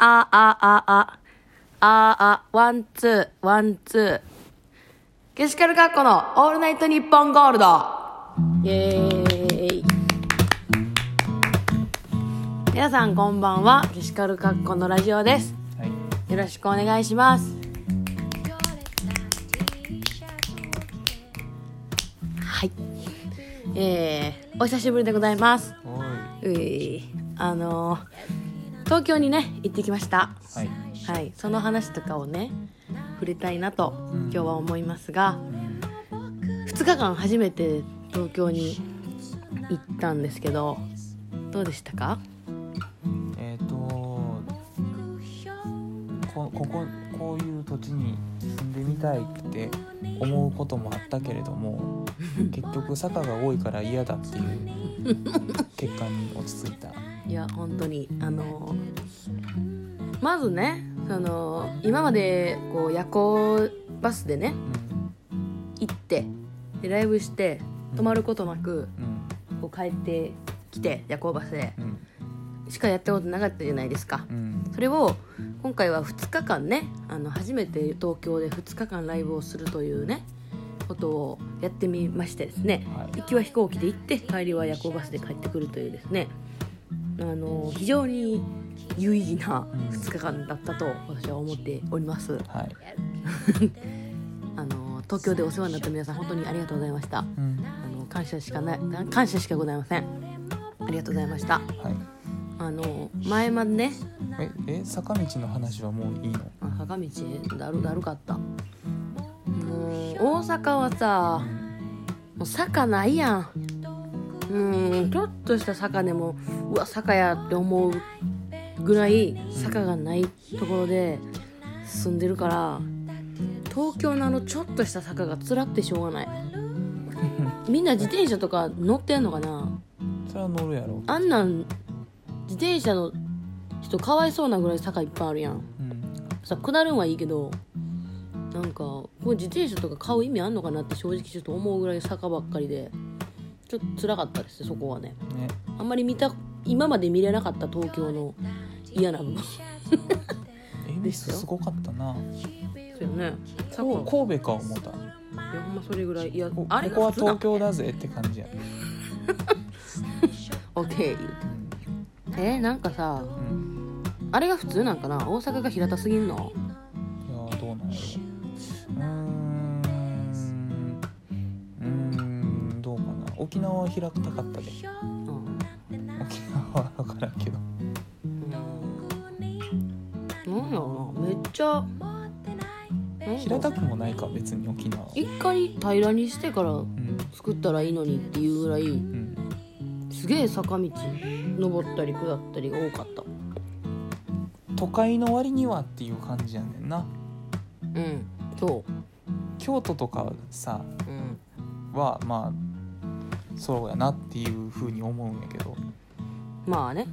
あ、あ、あ、あ、あ、あ、 one、two、one、two。ケシカルカッコのオールナイトニッポンゴールド。イェーイ。皆さんこんばんは。ケシカルカッコのラジオです。はい、よろしくお願いします。はい。えー、お久しぶりでございます。おういあのー東京にね行ってきました。い、はい、はい。その話とかをね触れたいなと今日は思いますが2日間初めて東京に行ったんですけどどうでしたか？えっ、とここここういう土地に住んでみたいって思うこともあったけれども 結局坂が多いから嫌だっていう結果に落ち着いた、いや本当にあのーまずねその今までこう夜行バスでね行ってでライブして泊まることなくうん。こう帰ってきて夜行バスで。うん。しかやったことなかったじゃないですか。うん。それを今回は2日間ねあの初めて東京で2日間ライブをするというねことをやってみましてですね。はい。行きは飛行機で行って帰りは夜行バスで帰ってくるというですねあの非常に有意義な2日間だったと私は思っております。はい、あの東京でお世話になった皆さん本当にありがとうございました。うん。あの感謝しかない感謝しかございません。ありがとうございました。はい、あの前までね。ええ坂道の話はもういいの？あ坂道だるだるかった。もう大阪はさもう坂ないやんうん。ちょっとした坂でもうわ坂やって思うぐらい坂がないところで住んでるから東京のあのちょっとした坂がつらってしょうがない。みんな自転車とか乗ってんのかな？それは乗るやろ。あんなん自転車の人かわいそうなぐらい坂いっぱいあるやん。うん。さ下るんはいいけどなんかこう自転車とか買う意味あんのかなって正直ちょっと思うぐらい坂ばっかりでちょっと辛かったですそこはね。ね。あんまり見た今まで見れなかった東京の嫌な部分。恵比寿すごかったな。そうよね。坂こいう神戸か思った。やほんまそれぐらいいやこあれここは東京だぜって感じや、オッケーえー、なんかさうん、あれが普通なんかな？大阪が平たすぎんの？沖縄は開きたかったで。うん沖縄は分からんけど。なんやろ。なめっちゃ。平たくもないか別に沖縄。は一回平らにしてからうん。作ったらいいのにっていうぐらいうん。すげえ坂道登ったり下ったりが多かった。都会の割にはっていう感じやねんな。うん。そ京都とかさううん。はまあそうやなっていうふうに思うんやけど。まあね。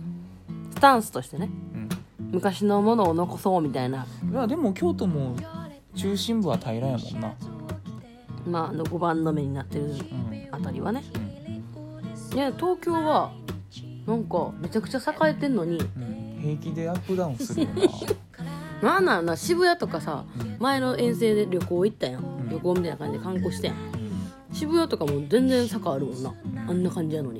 スタンスとしてね。うん。昔のものを残そうみたいな。いやでも京都も中心部は平らやもんな。まああの5番の目になってるうん。あたりはね。うん。いや東京はなんかめちゃくちゃ栄えてんのに。うん。平気でアップダウンするよな。なんなんな渋谷とかさうん。前の遠征で旅行行ったやん、ん。旅行みたいな感じで観光してんうん渋谷とかも全然坂あるもんな。あんな感じやのに。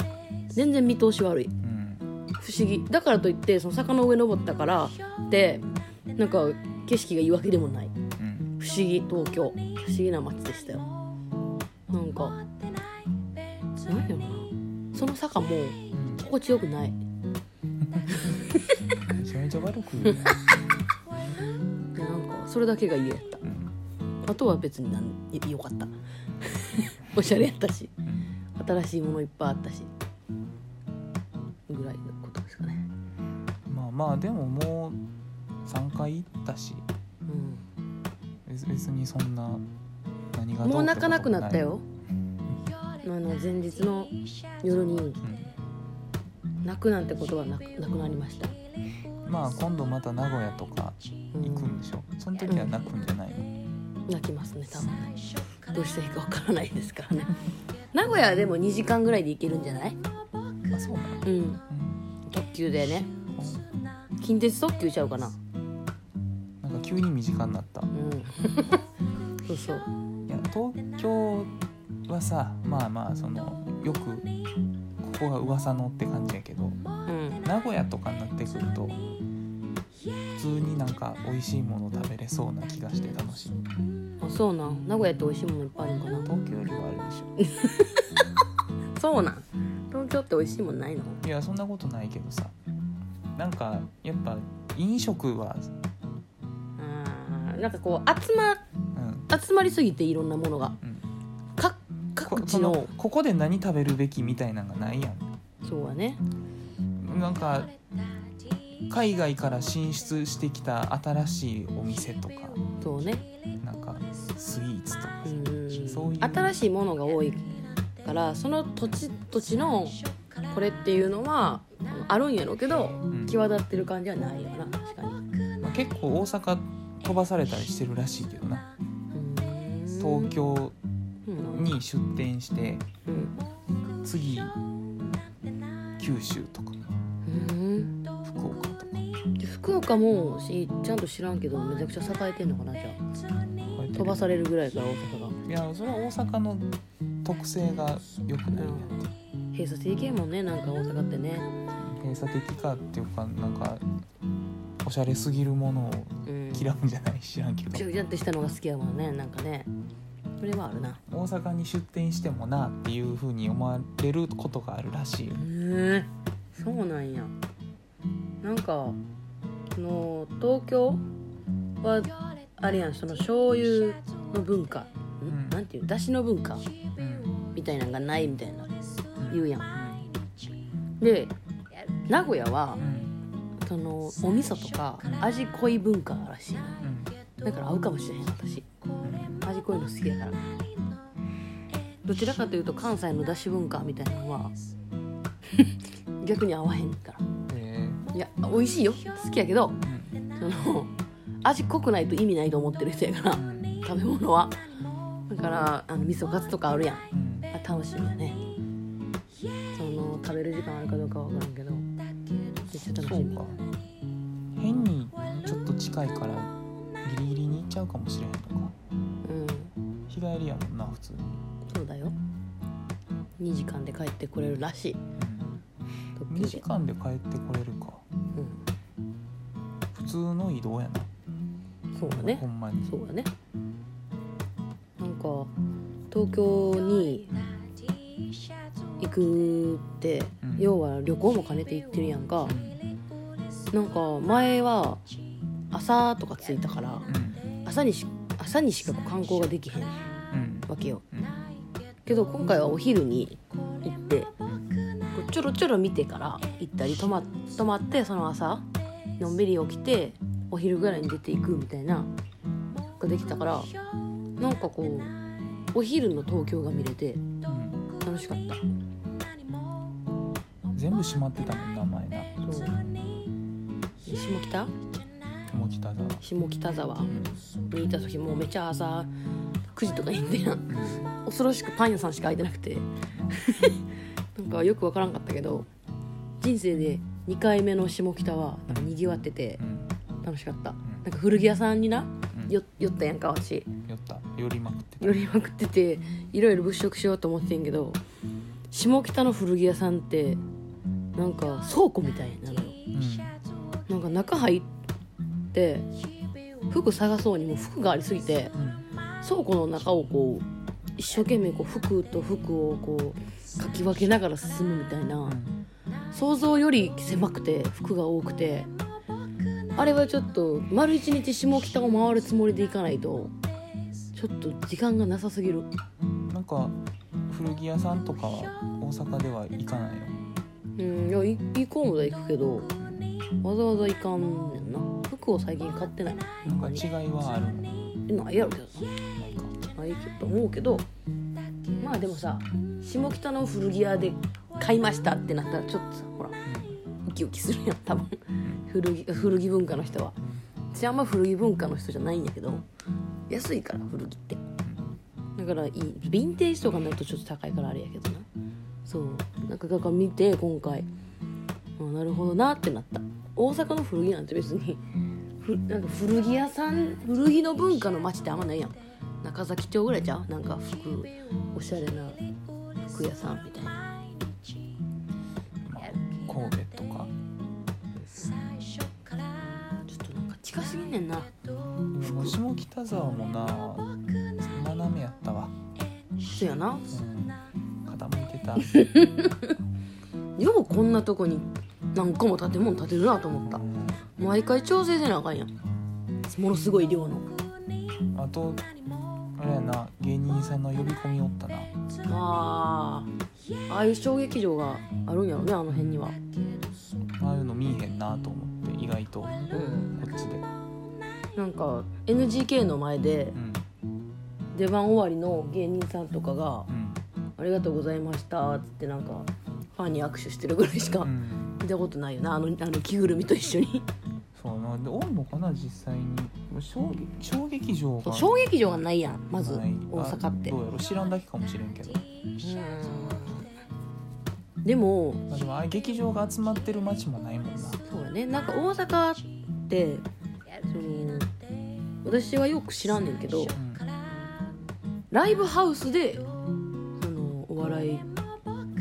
全然見通し悪い。うん不思議。だからといってその坂の上登ったからってなんか景色がいいわけでもない。うん不思議東京。不思議な街でしたよ。なんか何やろな。その坂もうん心地よくない。めちゃめちゃ悪く。なんかそれだけが嫌やった。うん。あとは別になんよよかったおしゃれやったし。うん。新しいものいっぱいあったし。ぐらいのことですかね。まあまあでももう3回行ったし。うん。別別にそんな何がもう泣かなくなったよ。うん。あの前日の夜にうん。泣くなんてことはなくなくなりました。まあ今度また名古屋とか行くんでしょ。その時は泣くんじゃないの？泣きますね多分。ねどうしていいかわからないですからね。名古屋はでも2時間ぐらいで行けるんじゃない？あそうな。のうん。うん。特急でね。近鉄特急ちゃうかな。なんか急に身近になった。うん。そうそう。いや東京はさまあまあそのよくここが噂のって感じやけどうん。名古屋とかになってくると普通になんか美味しいもの食べれそうな気がして楽しい。あそうなん。名古屋って美味しいものいっぱいあるんかな？東京よりはあるでしそうなん。東京って美味しいもんないの？ょいやそんなことないけどさ。なんかやっぱ飲食はあーなんかこう集まうん。集まりすぎていろんなものが。うん。かこそ各地ののここで何食べるべきみたいなのがないやん。そうはね。なんか海外から進出してきた新しいお店とかそうね。なんかスイーツとかうん。そういう新しいものが多いからその土地土地のこれっていうのはあるんやろうけどうん。際立ってる感じはないよな確かに。まあ、結構大阪飛ばされたりしてるらしいけどな。東京うん。に出店してうん。次九州とかうん。福岡福岡もしちゃんと知らんけどめちゃくちゃ栄えてんのかなじゃあ。飛ばされるぐらいから大阪が。いやそれは大阪の特性が良くないんやって閉鎖的やもんねなんか大阪ってね。閉鎖的かっていうかなんかおしゃれすぎるものをうん。嫌うんじゃない？知らんけど。ぐちゃぐちゃってしたのが好きやもんねなんかね。それはあるな。大阪に出店してもなっていう風に思われることがあるらしいよ。へえそうなんや。なんかその東京はあれやんその醤油の文化、んうん。なんていう？だしの文化？うん。みたいなのがないみたいな。言うやん。で名古屋はうんそのお味噌とか味濃い文化らしい。うん。だから合うかもしれへん私。味濃いの好きやから。どちらかというと関西のだし文化みたいなのは 逆に合わへんから。えいや美味しいよ。好きやけどその味濃くないと意味ないと思ってる人やからうん食べ物は。だからあの味噌カツとかあるやん。うん。あ楽しみやね。その食べる時間あるかどうかわからんけど。めっちゃ楽しみ。そうか。変にちょっと近いからギリギリに行っちゃうかもしれへんのか。うん。日帰りやもんな普通に、そうだよ。2時間で帰ってこれるらしい。特2急で時間で帰ってこれるか。うん。普通の移動やな。そうだね。ほんまに。そうだね。なんか東京に行くって、うん。要は旅行も兼ねて行ってるやんか。うんなんか前は朝とか着いたからうん。朝にし朝にしか観光ができへんうんわけよ。うん。けど今回はお昼に行ってちょろちょろ見てから行ったり泊ま泊まってその朝のんびり起きてお昼ぐらいに出ていくみたいなができたからなんかこうお昼の東京が見れてうん楽しかった。全部閉まってたもん名前な。そう。下北？下北沢下北沢。うん。にいた時もうめっちゃ朝9時とかに行ってな。恐ろしくパン屋さんしか開いてなくてなんかよくわからんかったけど人生で2回目の下北はなんかにぎわっててうん。楽しかった。ん。なんか古着屋さんになうん。よ寄ったやんか私。寄った。寄りまくってた。寄りまくってていろいろ物色しようと思ってんけど下北の古着屋さんってなんか倉庫みたいなのよ。うん。なんか中入って服探そうにも服がありすぎてうん。倉庫の中をこう一生懸命こう服と服をこうかき分けながら進むみたいな。うん。想像より狭くて服が多くて。あれはちょっと丸一日下北を回るつもりで行かないとちょっと時間がなさすぎる。なんか古着屋さんとかは大阪では行かないの？うんいやい行こうもだ行くけどわざわざ行かんねんな。服を最近買ってない。なんか違いはあるの？えないやろけどな。いか。なないと思うけどまあでもさ下北の古着屋で買いましたってなったらちょっとさほらウキウキするやん多分。古着古着文化の人は。私あんま古着文化の人じゃないんやけど安いから古着って。だからいい。ヴィンテージとかになるとちょっと高いからあれやけどな。そう。なんかだから見て今回。あなるほどなってなった。大阪の古着なんて別にふなんか古着屋さん古着の文化の街ってあんまないやん中崎町ぐらいじゃう？なんか服おしゃれな服屋さんみたいな。まあ、神戸とか？ちょっとなんか近すぎんねんな。でも下北沢もな斜めやったわ、そうやな。うん、傾いてた。ようこんなとこに何個も建物建てるなと思った。毎回調整せなあかんやん。ものすごい量の。あとあれやな芸人さんの呼び込みおったな。あーああいう小劇場があるんやろねあの辺には。ああいうの見えへんなと思って意外とこうん。っちで。なんか NGK の前でうん。出番終わりの芸人さんとかがうん「ありがとうございました」っつってなんかファンに握手してるぐらいしかうん。見たことないよなあのあの着ぐるみと一緒に。そうなでおんのかな実際に小小劇場が小劇場がないやんまず大阪って。あどうやろ？知らんだけかもしれんけど。うん。でもまあでもあ劇場が集まってる街もないもんな。そうだね。なんか大阪ってその私はよく知らんねんけどうん。ライブハウスでそのお笑い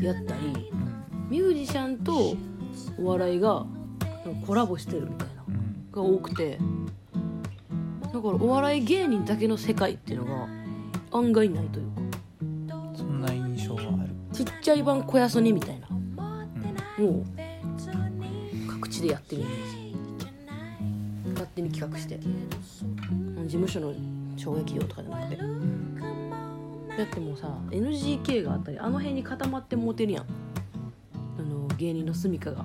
やったりうん。ミュージシャンとお笑いがコラボしてるみたいなうん。が多くてだからお笑い芸人だけの世界っていうのが案外ないというか。そんな印象はある。ちっちゃい版小屋曽根みたいな。うん。のを各地でやってるイメージ。勝手に企画して。事務所の小劇場とかじゃなくてだってもうさ NGK があったりあの辺に固まってもうてるやん。あの芸人の住処が。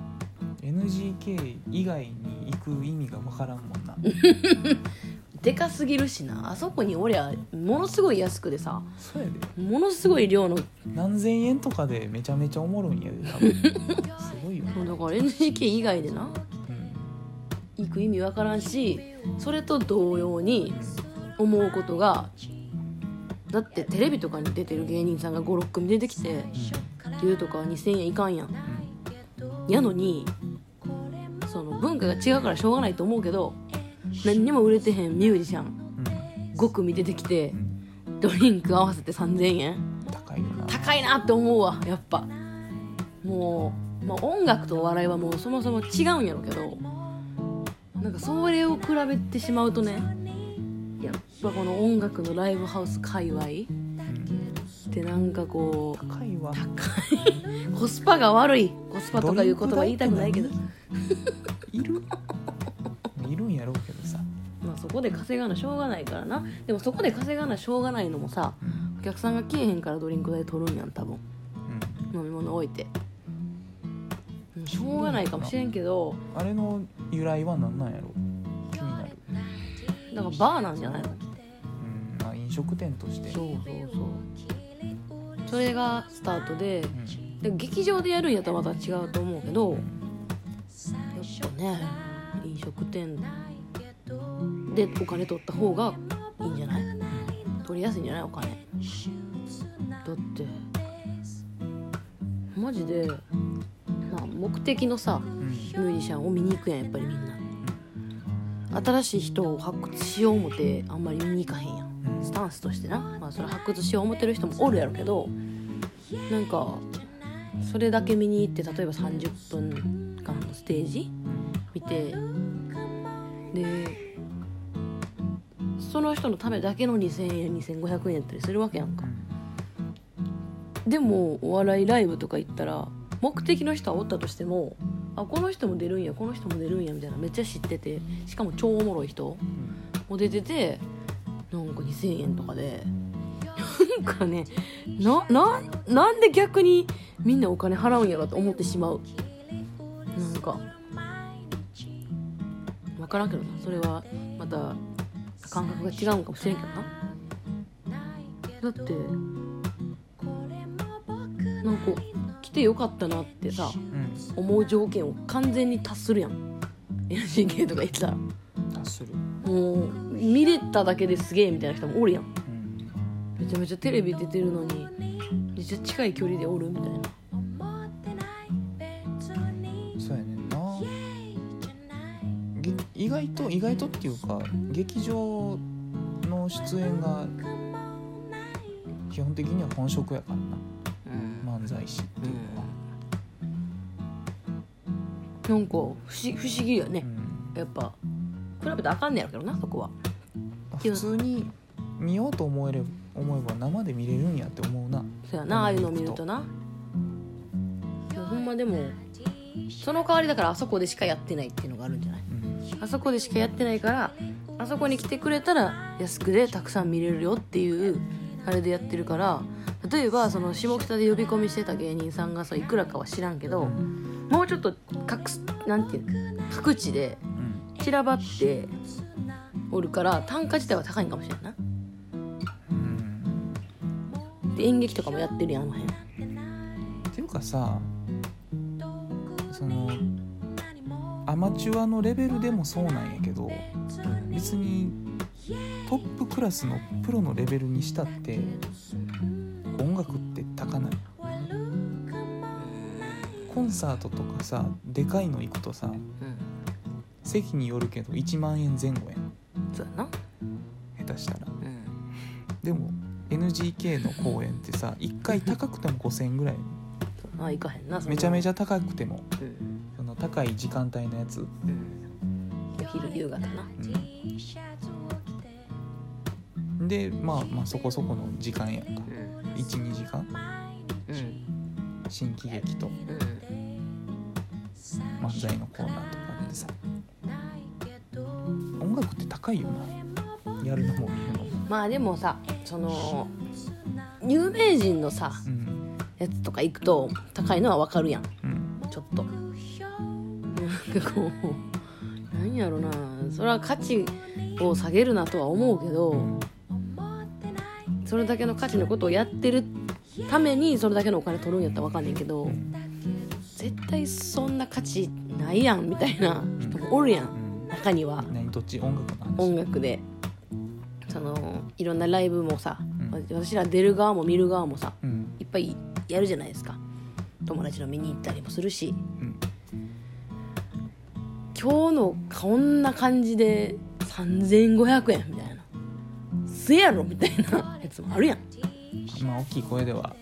NGK 以外に行く意味がわからんもんな でかすぎるしな。あそこにおりゃものすごい安くでさ。そうやで。ものすごい量の。何千円とかでめちゃめちゃおもろいんやで多分。すごいよだから NGK 以外でな。うん。行く意味わからんしそれと同様に思うことがだってテレビとかに出てる芸人さんが56組出てきて言うとかは2000円いかんやん。やのにその文化が違うからしょうがないと思うけど何にも売れてへんミュージシャン。うん。5組出てきてうん。ドリンク合わせて3000円。高いよな。高いなって思うわやっぱ。もう、まあ、音楽とお笑いはもうそもそも違うんやろうけどなんかそれを比べてしまうとねやっぱこの音楽のライブハウス界隈ってなんかこう高いわ。コスパが悪い。コスパとかいう言葉言いたくないけど。いるいるんやろうけどさ、まあそこで稼がなしょうがないからな。でもそこで稼がなしょうがないのもさお客さんが来えへんからドリンク代取るんやん多分。飲み物置いて。うんしょうがないかもしれんけどあれの由来は何なんやろ？気になる。だからバーなんじゃないの？うんまあ飲食店として。そうそうそう。それがスタートでうん。で劇場でやるんやったらまた違うと思うけどやっぱね。飲食店。でお金取った方がいいんじゃない？取りやすいんじゃない？お金。だってマジで、まあ、目的のさうん。ミュージシャンを見に行くやんやっぱりみんな。新しい人を発掘しよう思ってあんまり見に行かへんやん。うん。スタンスとしてな、まあ、それ発掘しよう思ってる人もおるやろけどなんかそれだけ見に行って例えば30分間のステージ見てでその人のためだけの2000円2500円やったりするわけやんか。でもお笑いライブとか行ったら目的の人はおったとしてもあこの人も出るんやこの人も出るんやみたいなめっちゃ知っててしかも超おもろい人も出ててなんか2000円とかでなんかねなななんで逆にみんなお金払うんやろって思ってしまう。なんか分からんけどな。それはまた感覚が違うんかもしれんけどな。だってなんか来てよかったなってさうん。思う条件を完全に達するやん。NGK とか言ってたら。達する。もう見れただけですげえみたいな人もおるやん。うん。めちゃめちゃテレビ出てるのにめっちゃ近い距離でおるみたいな意外と意外とっていうか劇場の出演が基本的には本職やからな。うん。漫才師っていうのは、なんか不思不思議よね。うん。やっぱ比べたらあかんねやろけどなそこは。普通に見ようと思えれば思えば生で見れるんやって思うな。そうやなああいうの見るとな。ほんまでもその代わりだからあそこでしかやってないっていうのがあるんじゃない？うんあそこでしかやってないからあそこに来てくれたら安くでたくさん見れるよっていうあれでやってるから例えばその下北で呼び込みしてた芸人さんがそういくらかは知らんけどもうちょっと各なんていうの各地で散らばっておるから単価自体は高いんかもしれんな。うんで演劇とかもやってるやんあの辺。っていうかさそのアマチュアのレベルでもそうなんやけど別にトップクラスのプロのレベルにしたって音楽って高ない。コンサートとかさでかいの行くとさうん席によるけど1万円前後やん。そうやな。下手したら。うん。でも NGK の公演ってさ1回高くても5000円ぐらいあ行かへんなめちゃめちゃ高くても。うん高い時間帯のやつ、うん。お昼夕方な。うん、でまあまあそこそこの時間や。んかうん。12時間。うん。新喜劇と。うん。漫才のコーナーとかってさ。音楽って高いよな。やるのも見るのも。まあでもさその有名人のさうん。やつとか行くと高いのはわかるやん。うん。ちょっとなんかこうなんやろな。それは価値を下げるなとは思うけど、うんそれだけの価値のことをやってるためにそれだけのお金取るんやったらわかんないけど、うん絶対そんな価値ないやんみたいな人もおるやん、うん中には。何どっち？音楽音楽で。そのいろんなライブもさ、ん。私ら出る側も見る側もさうん。いっぱいやるじゃないですか。友達の見に行ったりもするし。うん今日のこんな感じで3500円みたいな。せやろみたいなやつもあるやん。まあ大きい声では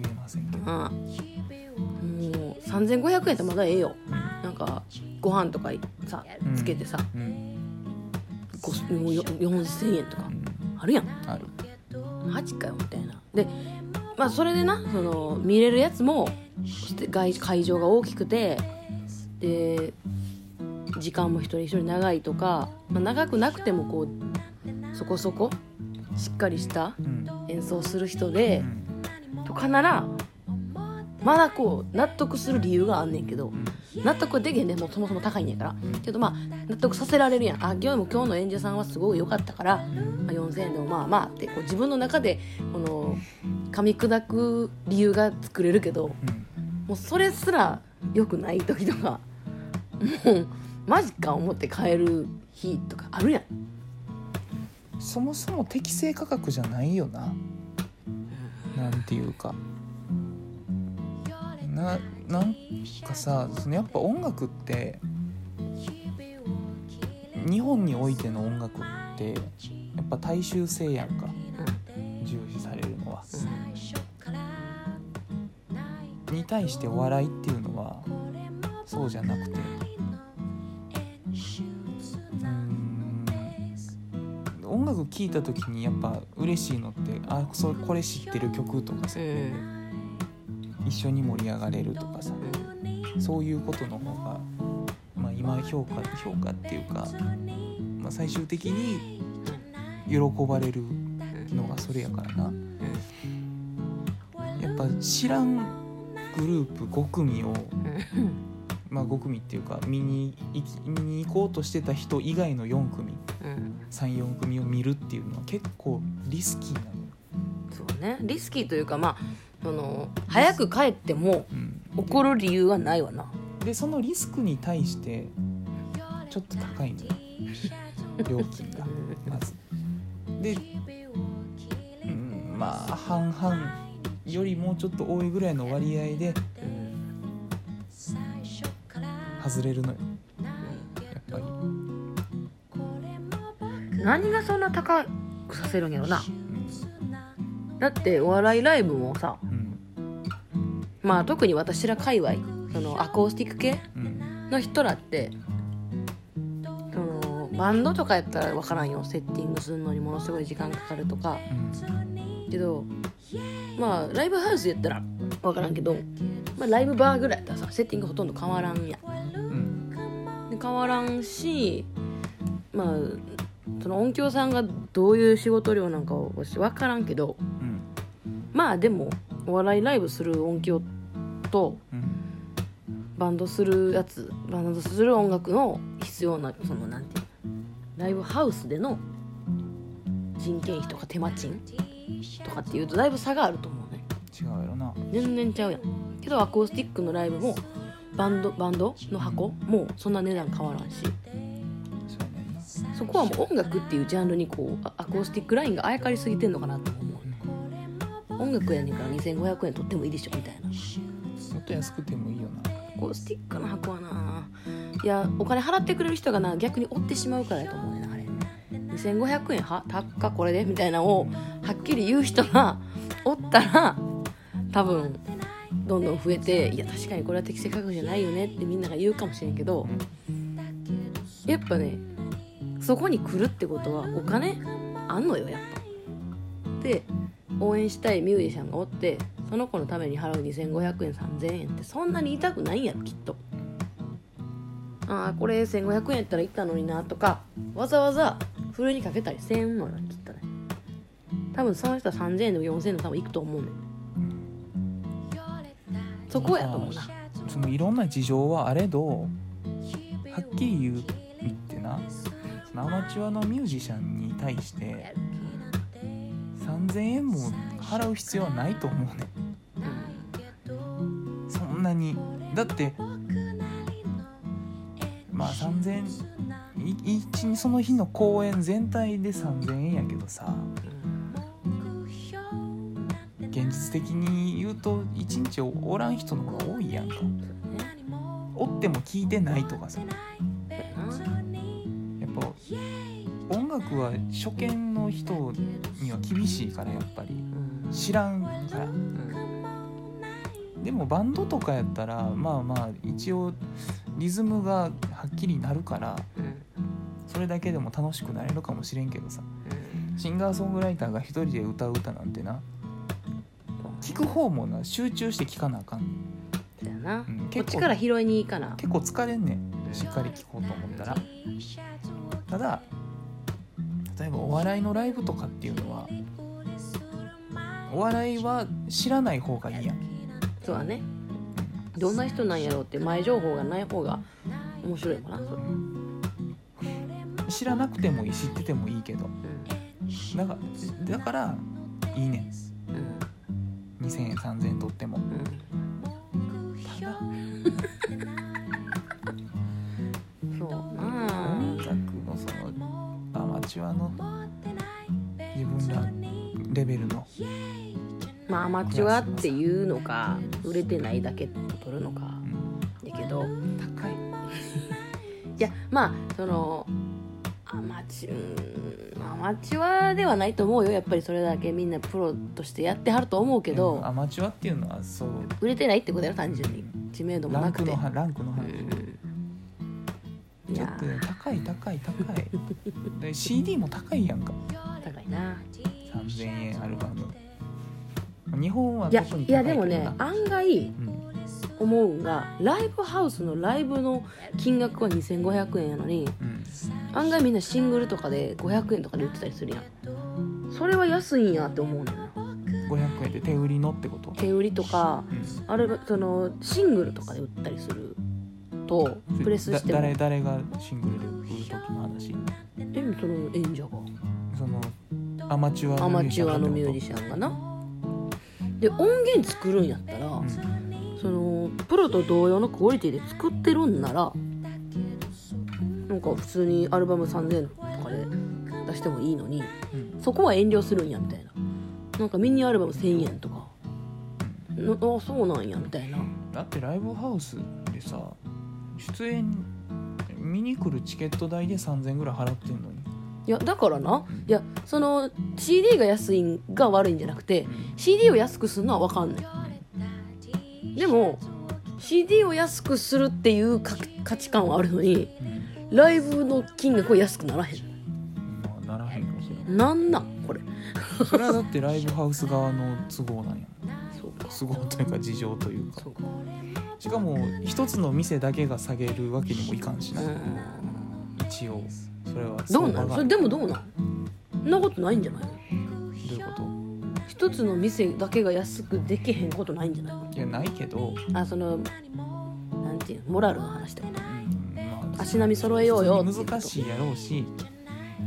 言えませんけど。ああ。もう3500円ってまだええよ。なんかご飯とかさうん。つけてさ、うん。ごもうよ4000円とかうん。あるやん。ある。マジかよみたいな。でまあそれでなその見れるやつも外会場が大きくてで時間も一人一人長いとか、まあ、長くなくてもこうそこそこしっかりしたうん。演奏する人うで、ん。とかならまだこう納得する理由があんねんけど納得はできへんねん。もうそもそも高いんやから。けどまあ納得させられるやん。あ今日も今日の演者さんはすごい良かったから、まあ、4000円でもまあまあってこう自分の中でこの噛み砕く理由が作れるけどうん。もうそれすら良くない時とかもうマジか思って買える日とかあるやん。そもそも適正価格じゃないよな。なんていうか。ななんかさそのやっぱ音楽って日本においての音楽ってやっぱ大衆性やんか。重視されるのは。に対してお笑いっていうのはそうじゃなくて。音楽聴いた時にやっぱ嬉しいのってあそこれ知ってる曲とかさうんうん一緒に盛り上がれるとかさそういうことの方が、まあ、今評価評価っていうか、まあ、最終的に喜ばれるのがそれやからな。やっぱ知らんグループ5組をまあ5組っていうか見に行こうとしてた人以外の4組うん34組を見るっていうのは結構リスキーなのよ、そうね。リスキーというかまあその早く帰ってもうん、怒る理由はないわな。でそのリスクに対してちょっと高いのよ。料金がまず。で、うん、まあ半々よりもうちょっと多いぐらいの割合で外れるのよ何がそんな高くさせるんやろな。うんだってお笑いライブもさうん。まあ特に私ら界隈そのアコースティック系うん。の人らってそのバンドとかやったら分からんよ。セッティングするのにものすごい時間かかるとか。けどまあライブハウスやったら分からんけど、まあ、ライブバーぐらいやったらさセッティングほとんど変わらんやん。うん。で変わらんしまあその音響さんがどういう仕事量なんかは私分からんけどうん。まあでもお笑いライブする音響とうん。バンドするやつバンドする音楽の必要なそのなんていうのライブハウスでの人件費とか手間賃とかっていうとだいぶ差があると思うね。違うやろな。全然ちゃうやん。けどアコースティックのライブもバンドバンドの箱もそんな値段変わらんしそこはもう音楽っていうジャンルにこうアコースティックラインがあやかりすぎてんのかなと思う。音楽やねんから2500円取ってもいいでしょ。みたいな。もっと安くてもいいよな。アコースティックの箱はな。いやお金払ってくれる人がな逆に追ってしまうからやと思うねあれ。2500円は高っかこれで。みたいなのをはっきり言う人がおったら多分どんどん増えていや確かにこれは適正価格じゃないよねってみんなが言うかもしれんけど。やっぱねそこに来るってことはお金あんのよやっぱ。で応援したいミュージシャンがおってその子のために払う2500円3000円ってそんなに痛くないんやろきっと。ああこれ1500円やったら行ったのになとかわざわざふるいにかけたりせんのよきっとね。多分その人は3000円でも4000円でも多分行くと思うねん。そこやと思うな。そのいろんな事情はあれどはっきり言うってな。アマチュアのミュージシャンに対して3000円も払う必要はないと思うね。んそんなに。だってまあ3000円一その日の公演全体で3000円やけどさ現実的に言うと一日おらん人の方が多いやんか。おっても聞いてないとかさ。音楽は初見の人には厳しいからやっぱり。知らんから。でもバンドとかやったらまあまあ一応リズムがはっきりなるからそれだけでも楽しくなれるかもしれんけどさ。シンガーソングライターが一人で歌う歌なんてな聞く方もな集中して聞かなあかん。そうやな、うんこっちから拾いに行かな。結構疲れんねん。しっかり聞こうと思ったら。ただ例えばお笑いのライブとかっていうのはお笑いは知らない方がいいやん。そうだね。どんな人なんやろうって前情報がない方が面白いかなそれ、知らなくてもいい知っててもいいけど。うだからだからいいねん。んうん。2000円3000円取っても。うん。ただマチュアっていうのか売れてないだけ取るのか。うんだけど高い。いやまあそのアマチュうんアマチュアではないと思うよ。やっぱりそれだけみんなプロとしてやってはると思うけど、うんアマチュアっていうのはそう。売れてないってことやろ単純に。知名度もラなくて。ランクの話、うん。ちょっとね高い高い高い。で CD も高いやんか。高いな。3000円日本はいやいやでもね案外うん思うんがライブハウスのライブの金額は2500円やのにうん。案外みんなシングルとかで500円とかで売ってたりするやん。それは安いんやって思うねんな500円で手売りのってこと、手売りとかうん。あれそのシングルとかで売ったりするとプレスして誰誰がシングルで売る時の話？でもその演者が。そのアマチュアのミュージシシャンがなで音源作るんやったら、ャンそのプロと同様のクオリティで作ってるんならなんか普通にアルバム3000円とかで出してもいいのにうん。うんそこは遠慮するんやみたいな。なんかミニアルバム1000円とか。なあそうなんやみたいな。だってライブハウスでさ出演見に来るチケット代で3000円ぐらい払ってんのにいやだからないやその CD が安いんが悪いんじゃなくて CD を安くするのは分かんない。でも CD を安くするっていうか価値観はあるのにライブの金額は安くならへん。まあならへんかもしれなんなんこれ。ないそれはだってライブハウス側の都合なんや。そうか。都合というか事情というか。しかも一つの店だけが下げるわけにもいかんしな、うん。一応それはどうなのそれでもどうなん？そんなことないんじゃない？のどういうこ一つの店だけが安くできへんことないんじゃない？のといやないけど、あそのなんていうの？モラルの話ってこ足並み揃えようよ難しいやろうし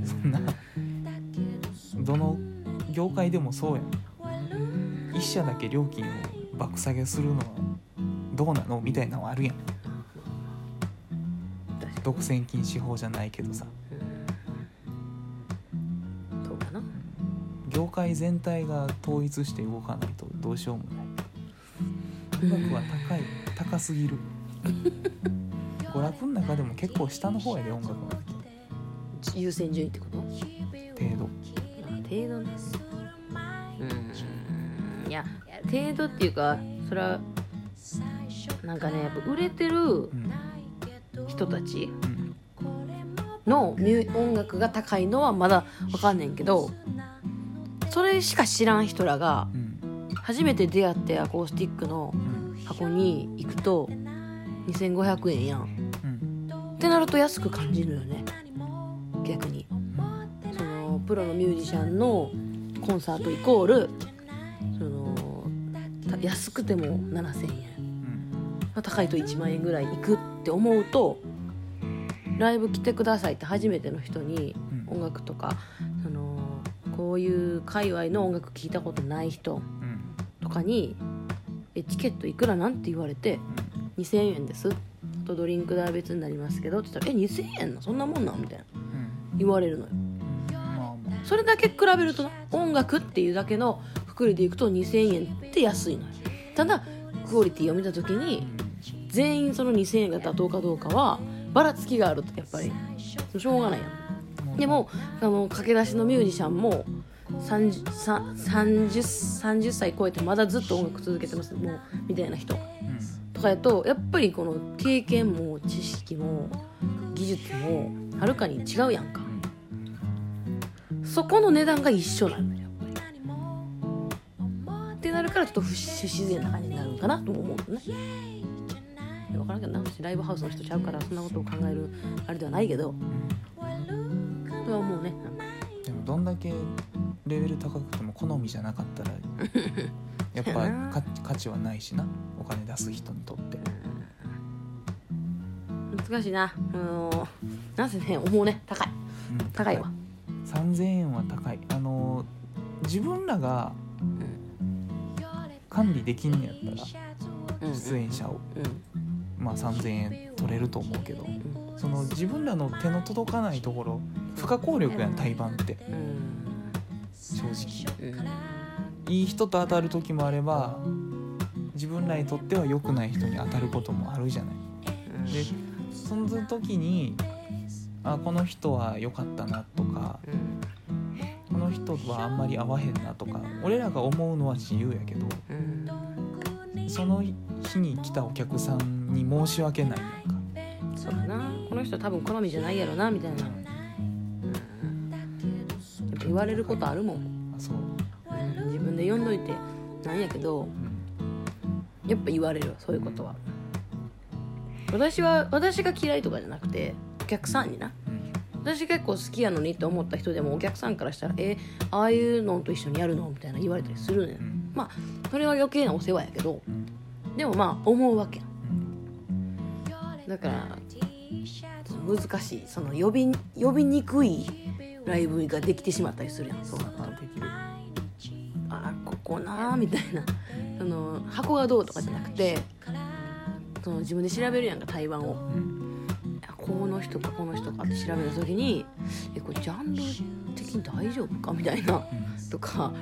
そんなどの業界でもそうやん。一社だけ料金を爆下げするのはどうなの？みたいなのはあるやん。独占禁止法じゃないけどさ業界全体が統一して動かないとどうしようもない。音楽は高い高すぎる。娯楽の中でも結構下の方やで音楽の優先順位ってこと？程度。あ程度ねうん。いや程度っていうかそれはなんかねやっぱ売れてるうん人たちうん。のミュ音楽が高いのはまだわかんねんけどそれしか知らん人らがうん。初めて出会ってアコースティックのうん。箱に行くと2500円やん。うん。ってなると安く感じるよね。逆に。そのプロのミュージシャンのコンサートイコールそのた安くても7000円、うんまあ高いと1万円。ぐらい行くって思うとライブ来てくださいって初めての人にうん。音楽とかこういう界隈の音楽聴いたことない人うんとかに「えチケットいくらなん?」て言われて「2000円です」あとドリンク代は別になりますけどって言ったら「え2000円なそんなもんなん?」みたいな。うん。言われるのよ。それだけ比べるとな音楽っていうだけのくくりでいくと2000円って安いのよ。ただクオリティを見た時に全員その2000円が妥当かどうかはばらつきがあるとやっぱり。しょうがないやん。でもあの駆け出しのミュージシャンも 30, さ 30, 30歳超えてまだずっと音楽続けてますもうみたいな人。うん。とかやとやっぱりこの経験も知識も技術もはるかに違うやんか。そこの値段が一緒なのよやっぱり。ってなるからちょっと不不自然な感じになるのかなとも思うのね。分からんけどな私ライブハウスの人ちゃうからそんなことを考えるあれではないけど。それは思うねでもどんだけレベル高くても好みじゃなかったら やっぱ価値はないしな。お金出す人にとって。難しいな。うんなんせね思うね高い。うん高いわ。3000円は高い。あの自分らが管理できんのやったらうん。出演者をうん。まあ3000円取れると思うけどうん。その自分らの手の届かないところ不可抗力やん。対バンって。うん正直。うん。いい人と当たる時もあれば自分らにとっては良くない人に当たることもあるじゃない。でその時にあこの人は良かったなとかこの人はあんまり合わへんなとか俺らが思うのは自由やけどうんその日に来たお客さんに申し訳ないやんか。そうだな。この人多分好みじゃないやろなみたいな、言われることあるもん、あそう、うん自分で読んどいてなんやけどうんやっぱ言われるわそういうことは。私は私が嫌いとかじゃなくてお客さんにな。うん。私結構好きやのにって思った人でもお客さんからしたら「えああいうのと一緒にやるの?」みたいな言われたりするねんうん。まあそれは余計なお世話やけどうんでもまあ思うわけだから難しい。その呼び呼びにくいライブができてしまったりするやん。そう。なここなーみたいな。その箱がどうとかじゃなくてその自分で調べるやんか対バンを。うん。あこの人かこの人かって調べた時にえこれジャンル的に大丈夫かみたいなうん。とか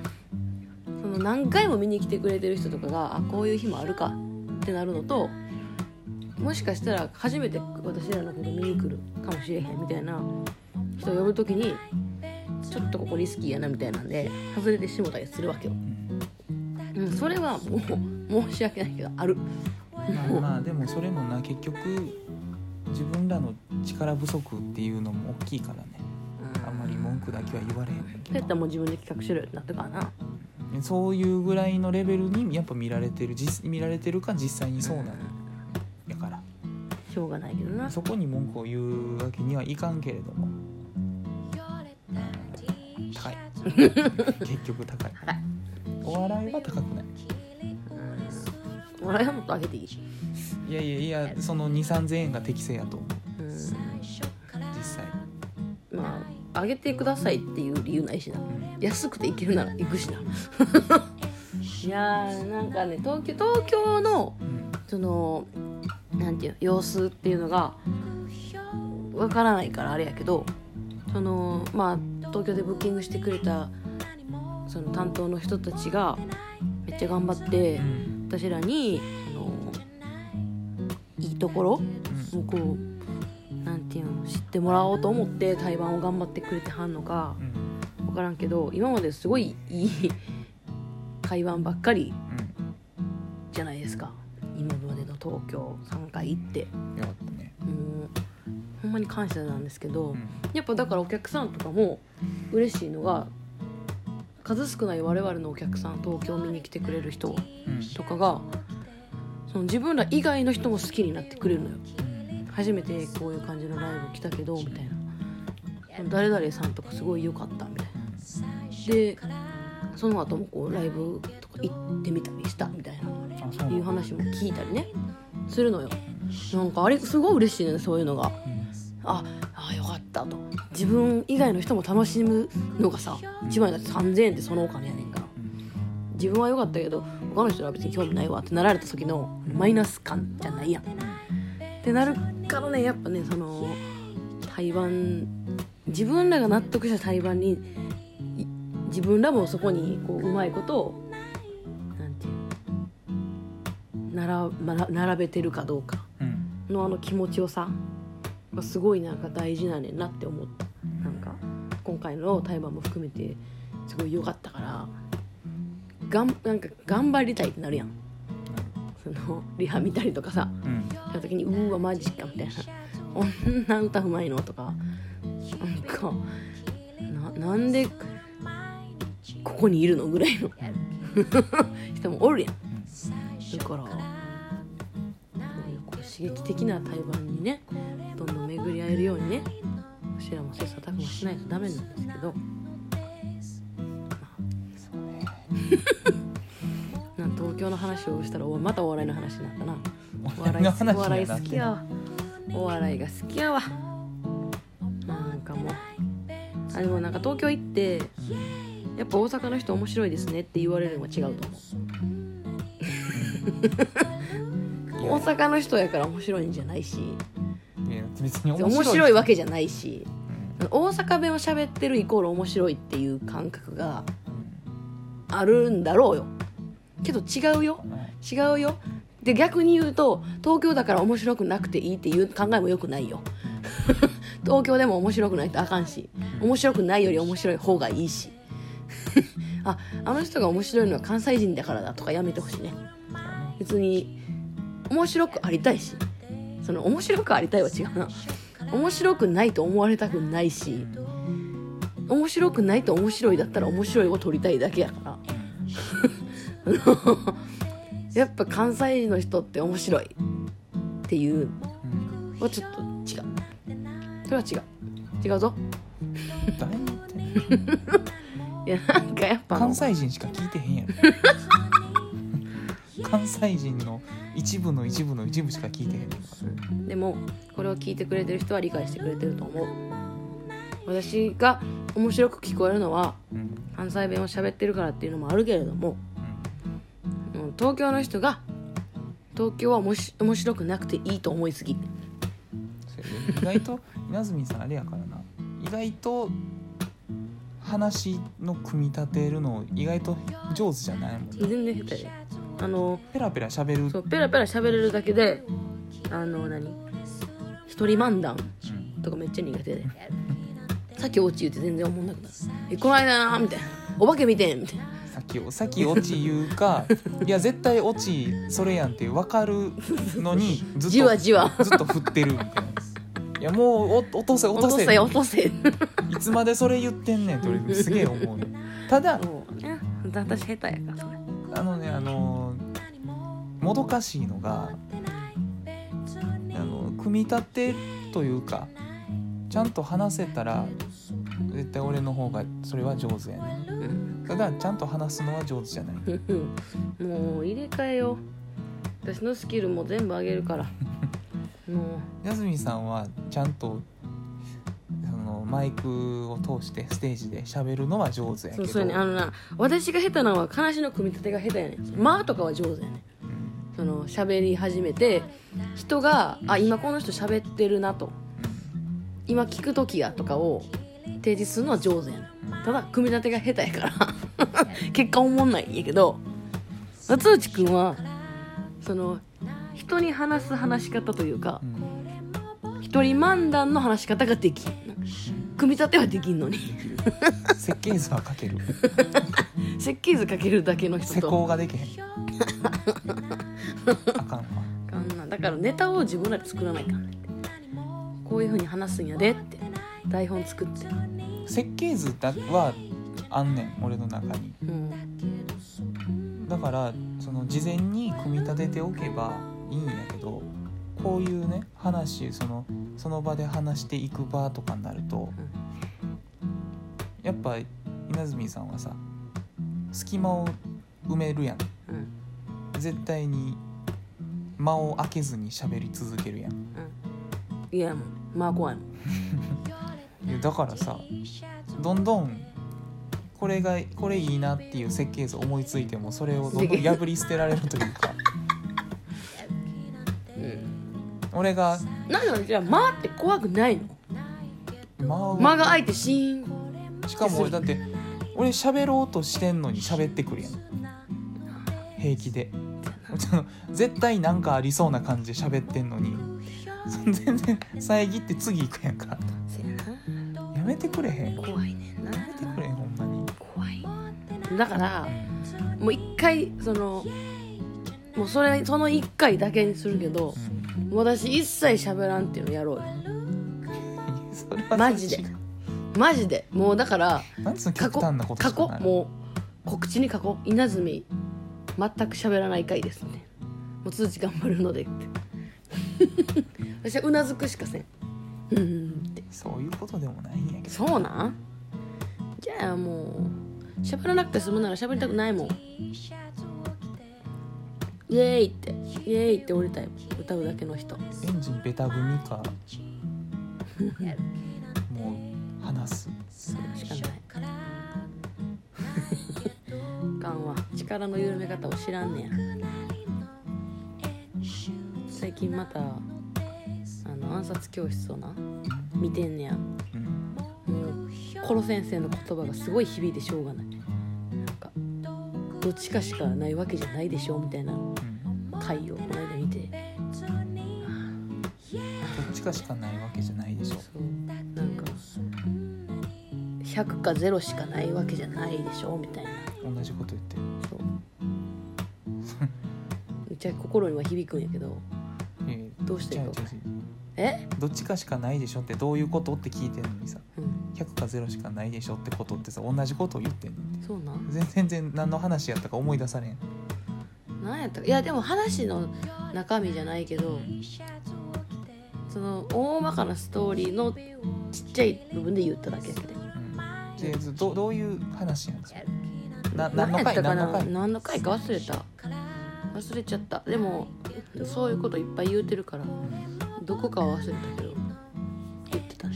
その何回も見に来てくれてる人とかがあこういう日もあるかってなるのともしかしたら初めて私らのこと見に来るかもしれへんみたいな人を呼ぶ時にちょっとここリスキーやなみたいなんで外れてしもたりするわけよ、うんうん、それはもう申し訳ないけどある。まあまあでもそれもな結局自分らの力不足っていうのも大きいからね。あんまり文句だけは言われへんねんけど。そうやったらもう自分で企画しろよってなってるからなそういうぐらいのレベルにやっぱ見られてる実見られてるか実際にそうなのやから。しょうがないけどな。そこに文句を言うわけにはいかんけれども。高い。結局高い。高いお笑いは高くない。笑いはもっと上げていいし、いやいやいやその2 3 0 0 0円が適正やと。思ううん、実際。まあ上げてくださいっていう理由ないしな。安くて行けるなら行くしな。いやーなんかね東京東京のうん。そのなんていうの様子っていうのがわからないからあれやけどそのまあ東京でブッキングしてくれたその担当の人たちがめっちゃ頑張ってうん私らにあのいいところうん。をこうなんていうの知ってもらおうと思って対バンを頑張ってくれてはんのかうん。分からんけど今まですごいいい会話ばっかりじゃないですか。今までの東京3回行って。うんよかったね。もうほんまに感謝なんですけど、うん。やっぱだからお客さんとかも嬉しいのが数少ない我々のお客さん東京見に来てくれる人うん。とかがその自分ら以外の人も好きになってくれるのよ。初めてこういう感じのライブ来たけどみたいな。誰々さんとかすごい良かったみたいな。でその後もこうライブとか行ってみたりしたみたいな。いう話も聞いたりねするのよ。なんかあれすごい嬉しいねそういうのが。うんああよかったと。自分以外の人も楽しむのがさ1枚だって3000円ってそのお金やねんから。うん自分は良かったけど他の人は別に興味ないわってなられた時のマイナス感じゃないやん。ってなるからねやっぱねその対バン自分らが納得した対バンにい自分らもそこにこううまいことをなんていうならまら並べてるかどうかうん。のあの気持ちよさがすごいなんか大事なねんなって思った。なんか今回の対バンも含めてすごい良かったからがんなんか頑張りたいってなるやん。そのリハ見たりとかさうん。した時に「うーわマジか」みたいな「こんな歌うまいの?」とかなんかななんでここにいるのぐらいの人もおるやん。だから刺激的な対バンにねえるようにね。私らも切磋琢磨しないとダメなんですけど。なん東京の話をしたらおまたお笑いの話になったな。お笑いお笑い好き。やわ。お笑いが好きやわ。なんかもう。あでもなんか東京行ってやっぱ大阪の人面白いですねって言われるのは違うと思う。大阪の人やから面白いんじゃないし別に面面白い。白いわけじゃないしうん。大阪弁を喋ってるイコール面白いっていう感覚がうん。あるんだろうよ。けど違うよ。違うよ。で逆に言うと東京だから面白くなくていいっていう考えもよくないよ。東京でも面白くないとあかんし面白くないより面白い方がいいし。ああの人が面白いのは関西人だからだとかやめてほしいね。別に面白くありたいしその面白くありたいは違うな。面白くないと思われたくないし面白くないと面白いだったら面白いを取りたいだけやから。やっぱ関西人の人って面白いっていううんはちょっと違う。それは違う。違うぞ。いやなんかやっぱ関西人しか聞いてへんやろ。関西人の一部の一部の一部しか聞いてへんでもこれを聞いてくれてる人は理解してくれてると思う。私が面白く聞こえるのはうん。関西弁を喋ってるからっていうのもあるけれどもうん。東京の人が東京はおもし面白くなくていいと思いすぎ。意外と稲積さんあれやからな。意外と話の組み立てるの意外と上手じゃないもんね全然下手であのペラペラ喋る。そうペラペラ喋れるだけであの何？一人漫談うん。とかめっちゃ苦手で。さっきオチ言って全然思んなくなる。えこの間なみたいな。お化け見てんみたいな。さっきさっきオチ言うか いや絶対オチそれやんって分かるのにずっとじわじわ。ずっと振ってるみたいな。いやもうお落とせ落とせ落とせ落とせいつまでそれ言ってんねんって俺すげえ思うねただ私下手やからあのねあのもどかしいのがあの組み立てというかちゃんと話せたら絶対俺の方がそれは上手やね。うんただちゃんと話すのは上手じゃない。もう入れ替えよう。私のスキルも全部あげるから。もやすみさんはちゃんとそのマイクを通してステージで喋るのは上手やけど。うそうそうやね。あのな私が下手なのは話の組み立てが下手やねん「まあ」とかは上手やねんその喋り始めて人が「あ今この人喋ってるな」と「今聞く時や」とかを提示するのは上手やただ組み立てが下手やから。結果おもんないんやけど。松内くんはその人に話す話し方というかうん一人漫談の話し方ができん。の組み立てはできんのに。設計図は書ける。設計図かけるだけの人施と工ができへん あかんわ。あんなだからネタを自分らで作らないかんねんこういうふうに話すんやでって台本作って。設計図だはあんねん俺の中に。うんだからその事前に組み立てておけばいいんやけどこういうね話そのその場で話していく場とかになると、やっぱ稲積さんはさ隙間を埋めるやん。うん。絶対に間を空けずに喋り続けるやん。いやもうまあ怖いもん。いやだからさどんどんこれがこれいいなっていう設計図思いついてもそれをどんどん破り捨てられるというか。俺がなんでじゃあ「まあ」って怖くないの？間を間が空いてシーン。しかも俺だって俺喋ろうとしてんのに喋ってくるやん。平気で 絶対なんかありそうな感じで喋ってんのに。全然遮って次行くやんか。やめてくれへん。怖いねんなめてくれへんほんまに。怖い。だからもう一回そのもうそれその一回だけにするけどうん私一切喋らんってい。うのやろうよマジでマジでもうだからなんでその過去極端なこと過去もう告知に過去稲積全く喋らない回ですね。もう通知頑張るのでって。私はうなずくしかせん。うんうんって。そういうことでもないんやけど。そうなん？じゃあもう喋らなくて済むなら喋りたくないもん。イエーイって。イエーイって降りたい歌うだけの人。エンジンベタ組か。もう話す。しかない力の緩め方を知らんねや。最近またあの暗殺教室をな見てんねや。うん。もうコロ先生の言葉がすごい響いてしょうがない。なんかどっちかしかないわけじゃないでしょみたいなうん。回をこの間見て。どっちかしかないわけじゃないでしょ。そう。なんか100か0しかないわけじゃないでしょみたいな。同じこと言ってるちゃ心には響くんやけど。どうしていいかえ？どっちかしかないでしょってどういうことって聞いてんのにさ。うん。100か0しかないでしょってことってさ同じことを言ってんねんそうなん？全全然何の話やったか思い出されん。何やったか？いやでも話の中身じゃないけどその大まかなストーリーのちっちゃい部分で言っただけやけどうん。でどどういう話なんですか？な何の回か忘れた忘れちゃった。でもそういうこといっぱい言うてるからどこかは忘れたけど。言ってたね。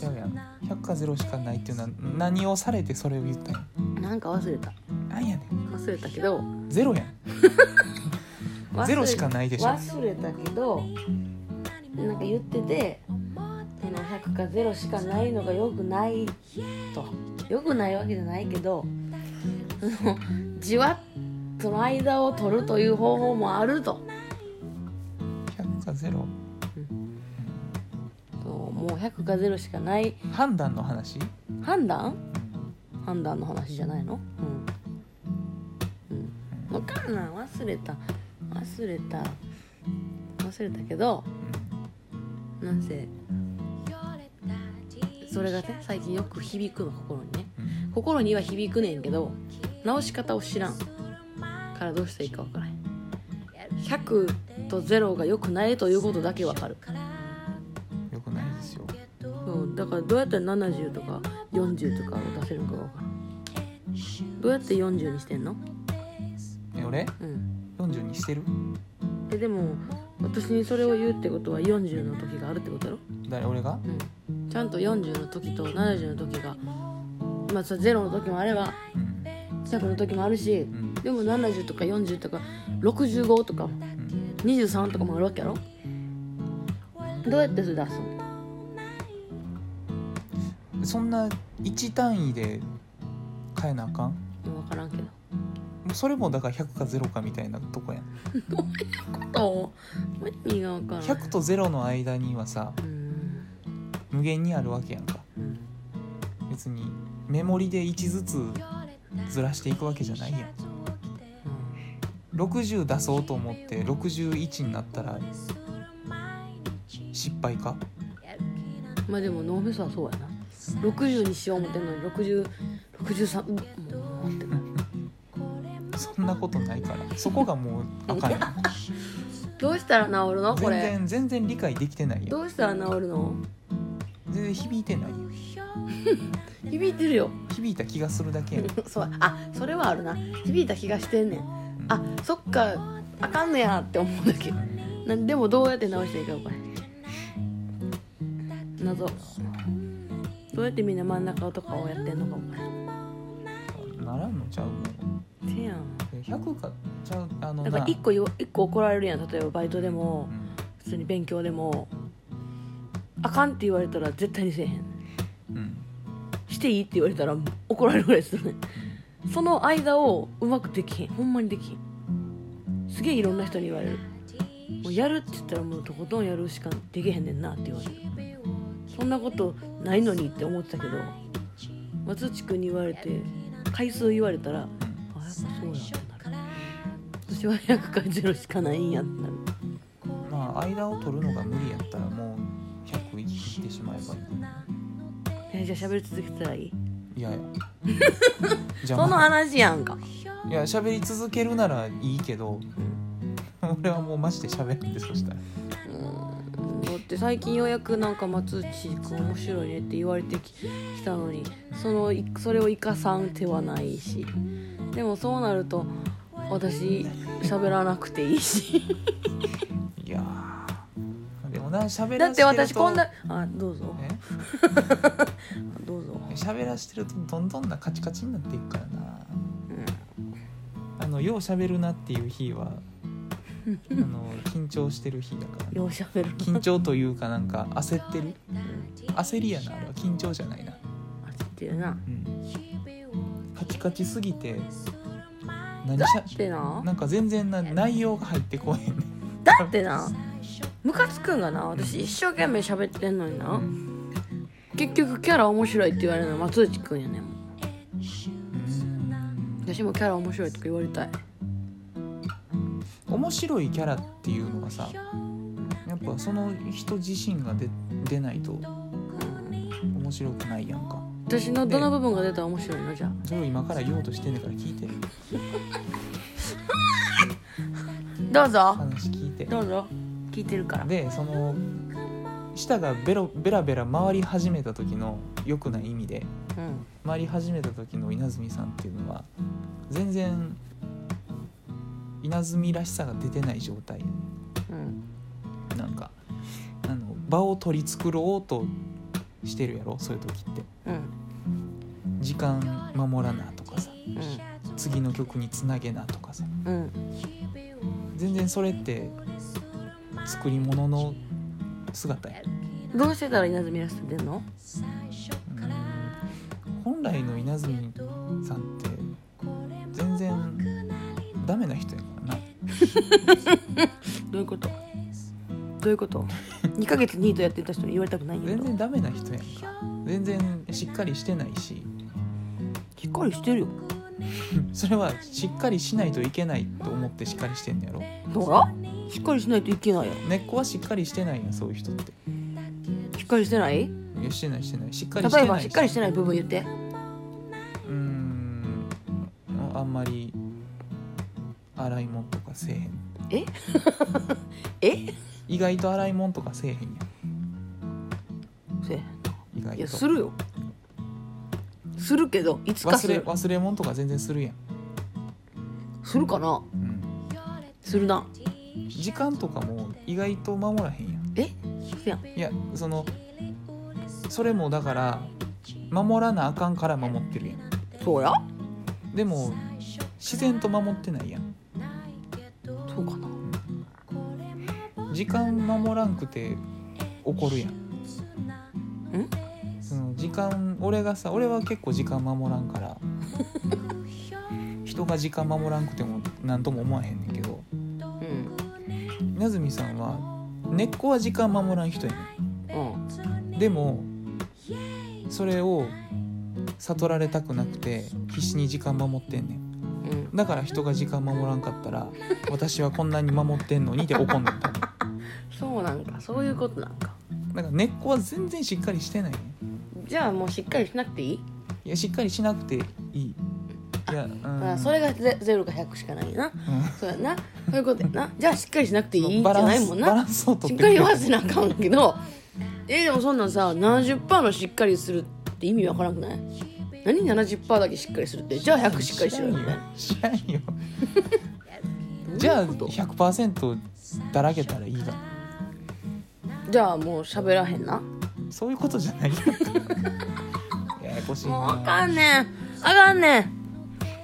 違うやん。100か0しかないっていうのは何をされてそれを言ったんや？なんか忘れた。なんやねん。忘れたけど。ゼロやん。ゼロしかないでしょ。忘れたけどなんか言っててその100か0しかないのがよくないと。よくないわけじゃないけどじわっその間を取るという方法もあると。100か0そうももう100か0しかない。判断の話？判断？判断の話じゃないの？うん、うん、分かんない。忘れた。忘れた。忘れたけどなんせそれがね最近よく響くの心にね。うん。心には響くねんけど直し方を知らんからどうしたらいいか分からへん。100と0が良くないということだけ分かる。よくないですよ。そうだからどうやったら70とか40とかを出せるのかが分からん。どうやって40にしてんの？え俺？うん。40にしてる？えでも私にそれを言うってことは40の時があるってことやろ？誰？俺が？うん。ちゃんと40の時と70の時がまあさ0の時もあればうん。100の時もあるしうんでも70とか40とか65とかうん23とかもあるわけやろ？どうやってそれ出すの？そんな1単位で変えなあかん？分からんけど。それもだから100か0かみたいなとこやん。お意味が分からん。100と0の間にはさうん無限にあるわけやんか。うん。別にメモリで1ずつずらしていくわけじゃないやん60出そうと思って61になったら失敗か？まあでも脳みそはそうやな。60にしよう思ってんのに6063うもうってなそんなことないから。そこがもうあかんやんどうしたら治るの？こ全れ然全然理解できてないやんどうしたら治るの？全然響いてないよ。響いてるよ。響いた気がするだけやん。そうあそれはあるな。響いた気がしてんねんあそっか。あかんのやって思うだけなでもどうやって直していいかこれ謎。どうやってみんな真ん中とかをやってんのかもこならんのちゃうもれせやん。う100かちゃう？あのだから1個よ一個怒られるやん。例えばバイトでもうん。普通に勉強でも。あかんって言われたら絶対にせえへん。うん。していいって言われたら怒られるぐらいするねその間をうまくできへん。ほんまにできへん。すげえいろんな人に言われる。もうやるって言ったらもうとことんやるしかできへんねんなって言われる。そんなことないのにって思ってたけど松内くんに言われて回数言われたらあやっぱそうやってな。る私は100か0しかないんやってなる。まあ間を取るのが無理やったらもう100いってしまえばいい。えじゃあ喋り続けたらいい？いやいそのあ話やんか。いや喋り続けるならいいけど 俺はもうマジで喋るんでそしたら。うん。だって最近ようやくなんか松内君面白いねって言われてききたのにそのいそれを生かさん手はないし。でもそうなると私喋らなくていいし。いやー。でもな喋だって私こんなあどうぞ、喋らしてるとどんどんなカチカチになっていくからな。うん、あのよう喋るなっていう日は あの緊張してる日だから。よう喋る緊張というかなんか焦ってる。うん。焦りやなあれは。緊張じゃないな、あ知ってるな。うん、カチカチすぎて何しゃってな。なんか全然な内容が入ってこへんねん。だってな。ムカつくんがな。私一生懸命喋ってんのにな結局キャラ面白いって言われるのは松内くんやねん。私もキャラ面白いとか言われたい。面白いキャラっていうのはさやっぱその人自身が出出ないとうん面白くないやんか。私のどの部分が出たら面白いの？じゃあ。それを今から言おうとしてんねんから聞いて。どうぞ。話聞いて。どうぞ。聞いてるから。でその舌がベロベラベラ回り始めた時の良くない意味でうん。回り始めた時の稲積さんっていうのは全然稲積らしさが出てない状態。うん。なんかあの場を取り繕おうとしてるやろ？そういう時って。うん。時間守らなとかさ。う次の曲につなげなとかさ。んうん。全然それって作り物の姿や。どうしてたら稲積らして出んの？うん。本来の稲積さんって全然ダメな人やからな。どういうこと？どういうこと？2ヶ月ニートやってた人に言われたくないんやけ全ど然ダメな人やんか。全然しっかりしてないし。しっかりしてるよ。それはしっかりしないといけないと思ってしっかりしてんのやろ。ほらしっかりしないといけないよ根っこはしっかりしてないやんそういう人って。しっかりしてない？いやしてないしてない。しっかりしてない例えばしっかりしてない部分言って。うーんあんまり洗い物とかせえへん。え？え？意外と洗い物とかせえへんやん。せえ。意外と。いやするよ。するけどいつかす忘れる。忘れ物とか全然するやん、するかな？うん、するな時間とかも意外と守らへんやん。え？せやん。いやそのそれもだから守らなあかんから守ってるやん。そうや？でも自然と守ってないやん。そうかな。時間守らんくて怒るやん。ん？その時間俺がさ俺は結構時間守らんから 人が時間守らんくても何とも思わへんねんけどうんなずみさんは根っこは時間守らん人やねうん。んでもそれを悟られたくなくて必死に時間守ってんねん。うん。だから人が時間守らんかったら私はこんなに守ってんのにって怒んねん。多 分そうなんか。そういうことなんか。だから根っこは全然しっかりしてないねじゃあもうしっかりしなくていい、いやしっかりしなくていい。いやうん。あそれがゼゼロか100しかないよな。うん。そうやなそういうことやな。じゃあしっかりしなくていいじゃないもんな。バランスをとしっかりはせなあかんけど。えでもそんなんさ70%のしっかりするって意味わからなくない？何70%だけしっかりするって？じゃあ100しっかりしろよみたいな知らんよ。じゃあ100%だらけたらいいがじゃあもう喋らへんな。そういうことじゃないよ。ややこしいもうあなかんねん。あかんねん。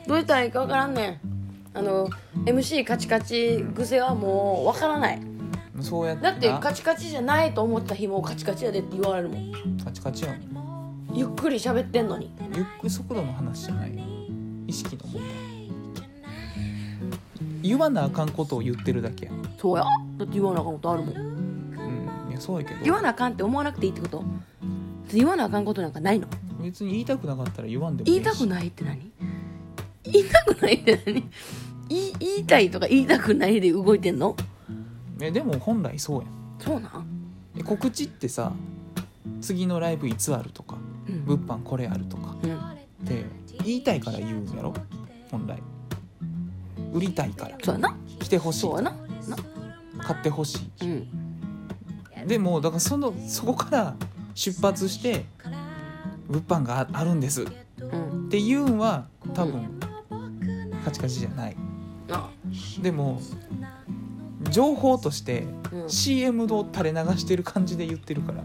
どうやったらいいかわからんねんあの MC カチカチ癖はもうわからない。そうやってなだってカチカチじゃないと思った日もカチカチやでって言われるもん。カチカチやん。ゆっくり喋ってんのに。ゆっくり速度の話じゃない。よ意識の問題。言わなあかんことを言ってるだけやそうや。だって言わなあかんことあるもん。うん。いやそうやけど。言わなあかんって思わなくていいってこと？言わなあかんことなんかないの？別に言いたくなかったら言わんでもいいし。言いたくないって何？言いたくないって何？言い言いたいとか言いたくないで動いてんの？えでも本来そうやん。そうなん？え告知ってさ次のライブいつあるとかうん。物販これあるとかうん。って言いたいから言うんやろ？本来。売りたいから。そうやな。来てほしいそうやな。な。買ってほしうん。いでもだからそのそこから出発して物販がああるんです。っうん。ていうんは多分カチカチじゃないあでも情報としてうん。CM を垂れ流してる感じで言ってるから。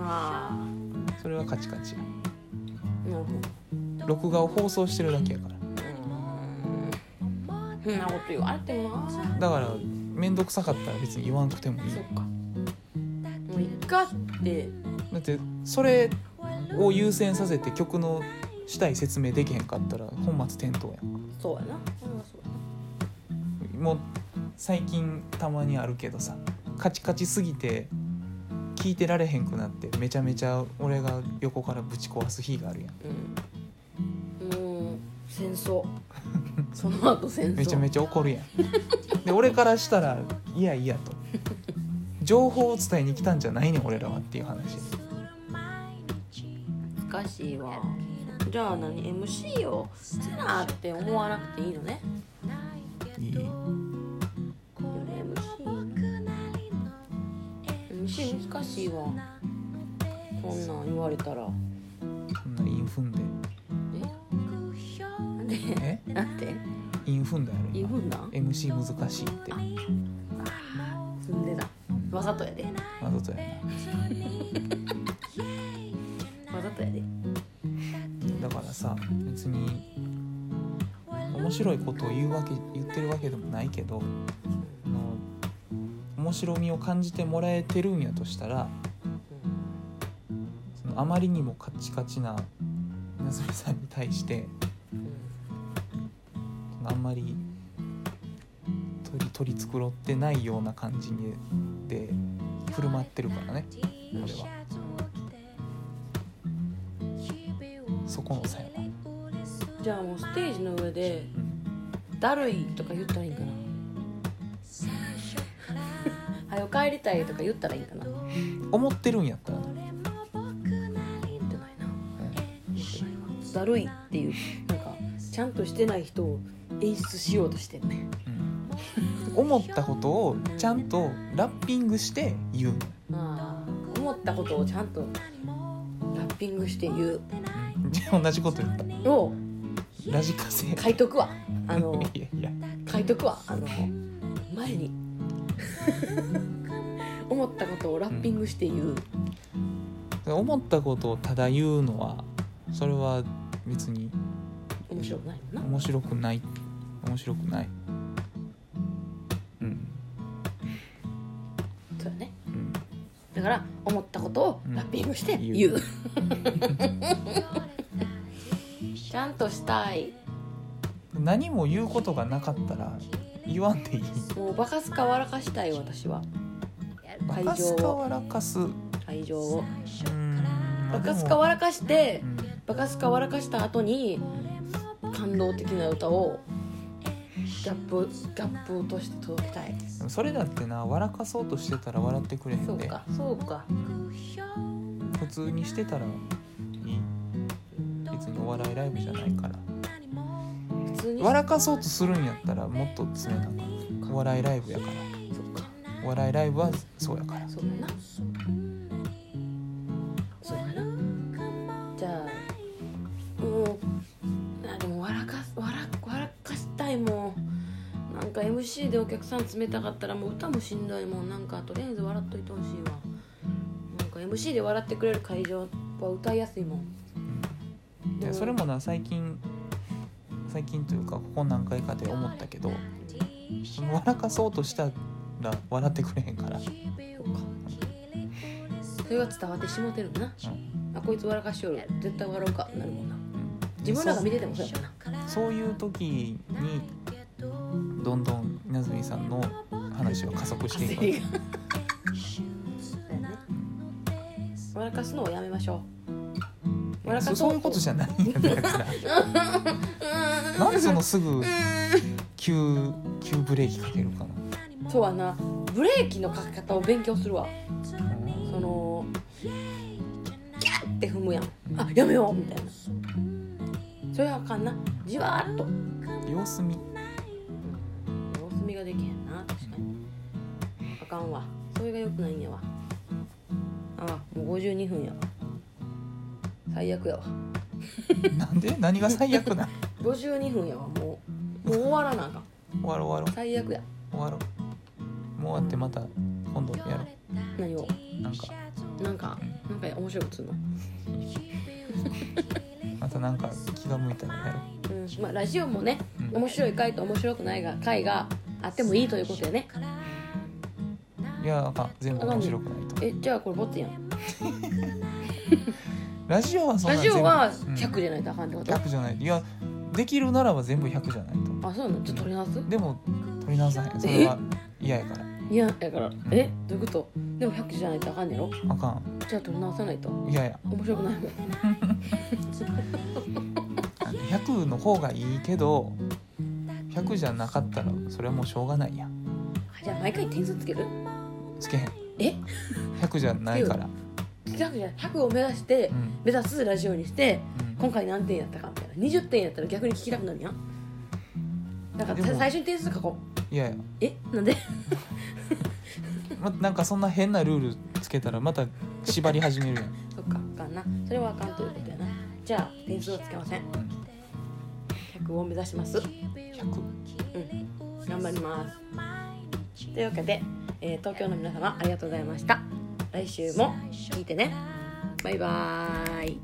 あ。それはカチカチ。やーなるほど。録画を放送してるだけやから。うん。そんなこと言われても。なだから面倒くさかったら別に言わんくてもいい。そっか。もういっかって。だってそれを優先させて曲のしたい説明できへんかったら本末転倒やそうやなうん。そうやんもう最近たまにあるけどさカチカチすぎて聞いてられへんくなってめちゃめちゃ俺が横からぶち壊す日があるやん。うん。もう戦争。その後戦争。めちゃめちゃ怒るやん。で俺からしたらいやいやと。情報を伝えに来たんじゃないねん俺らはっていう話。難しいわ。じゃあ何？MC をせなって思わなくていいのねいわ。こんなん言われたら。そんなインフンでなんで？え？なんてインフンだやろ言うんなん MC 難しいって。積んでた。わざとやで。わざとや わざとやで。なだからさ別に面白いことを言うわけ言ってるわけでもないけど面白みを感じてもらえてるんやとしたらあまりにもカチカチな夏目さんに対してあんまり取り取り繕ってないような感じにで振る舞ってるからね俺は。そこの差やな。じゃあもうステージの上で「だるい」とか言ったらいいんかな「はよ帰りたい」とか言ったらいいんかな？思ってるんやったらだるいっていうなんかちゃんとしてない人を演出しようとしてるね。うん。思ったことをちゃんとラッピングして言う。のああ思ったことをちゃんとラッピングして言う。うん同じこと言ったをラジカセ。書いとくわ。あの いやいや。書いとくわ。あの前に。思ったことをラッピングして言う、思ったことをただ言うのはそれは別に。面白くないもんな。面白くない。面白くない。うん。そうだね。うん。だから思ったことをラッピングしてう。ん言う、ちゃんとしたい。何も言うことがなかったら言わんでいい。もうバカすか笑かしたい私は。バ会場カスカを笑かす。う会場を。バカすか笑かしてうんバカすか笑かした後に感動的な歌をギャップギャップとして届けたい。でもそれだってな笑かそうとしてたら笑ってくれへんで。そうかそうか。普通にしてたらいい。別にお笑いライブじゃないから。普通に。笑かそうとするんやったらもっと詰めなあかん。お笑いライブやから。お笑いライブはそうやから。そうだなんなんか MC でお客さん詰めたかったらもう歌もしんどいもん。なんかとりあえず笑っといてほしいわ。なんか MC で笑ってくれる会場は歌いやすいもん。いやそれもな最近最近というかここ何回かで思ったけど笑かそうとしたら笑ってくれへんから、それは伝わってしもてるな。うん。あこいつ笑かしよる。絶対笑うかなるもんな。うん。自分らが見ててもそうやな。そういう時にどんどん稲積さんの話は加速していく。ね笑かすのをやめましょう笑かそそういうことじゃないんやだから。ゃなんでそのすぐ急急ブレーキかけるかな。そうやな。ブレーキのかけ方を勉強するわ。そのギャッて踏むやん。あやめようみたいな。それはあかんな。じわーっと。様子見確かにあかんわ。それがよくないんやわ。あもう52分やわ。最悪やわ。なんで？何が最悪な52 分やわ。もうもう終わらなあかん。終わろう終わろ最悪や。う終わろう。もう終わってまた今度やろ何を？うなんか。なんかなんか面白いことするの？またなんか気が向いたらやろうん。まあラジオもねうん。面白い回と面白くないが回があってもいいということやね。ういやあかん全部面白くないと。えじゃあこれボツやん。ラジオはそんラなジオは全部100じゃないとあかんってこと、100じゃない。いやできるならば全部100じゃないと。あそうなの？ちょっと取り直す？でも取り直さへん。それは嫌やから。いやだから。え？どういうこと？でも100じゃないとあかんねやろ？あかん。じゃあ取り直さないと。嫌や。面白くないもん あの100の方がいいけど100じゃなかったらそれはもうしょうがないや。じゃあ毎回点数つける？つけへん。え？100じゃないから。100じゃない。100を目指してうん。目指すラジオにしてうん。今回何点やったかみたいな。20点やったら逆に聞きたくなるやん。だから最初に点数書こう。いやいや。え？なんで？まなんかそんな変なルールつけたらまた縛り始めるやん、そっかあかんな。それはあかんということやな。じゃあ点数はつけません。うん、100を目指します100うん。頑張ります。というわけで、えー、東京の皆様ありがとうございました。来週も聞いてね。バイバーイ。